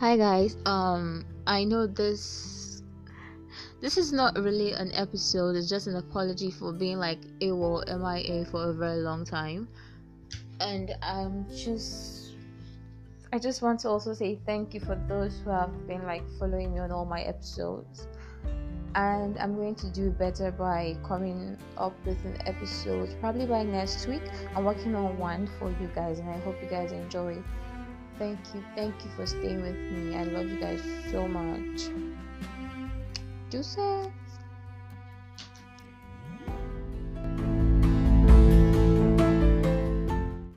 Hi guys. Um I know this this is not really an episode, it's just an apology for being like AWOL MIA for a very long time. And I'm just I just want to also say thank you for those who have been like following me on all my episodes. And I'm going to do better by coming up with an episode probably by next week. I'm working on one for you guys and I hope you guys enjoy. Thank you. Thank you for staying with me. I love you guys so much. Juicy.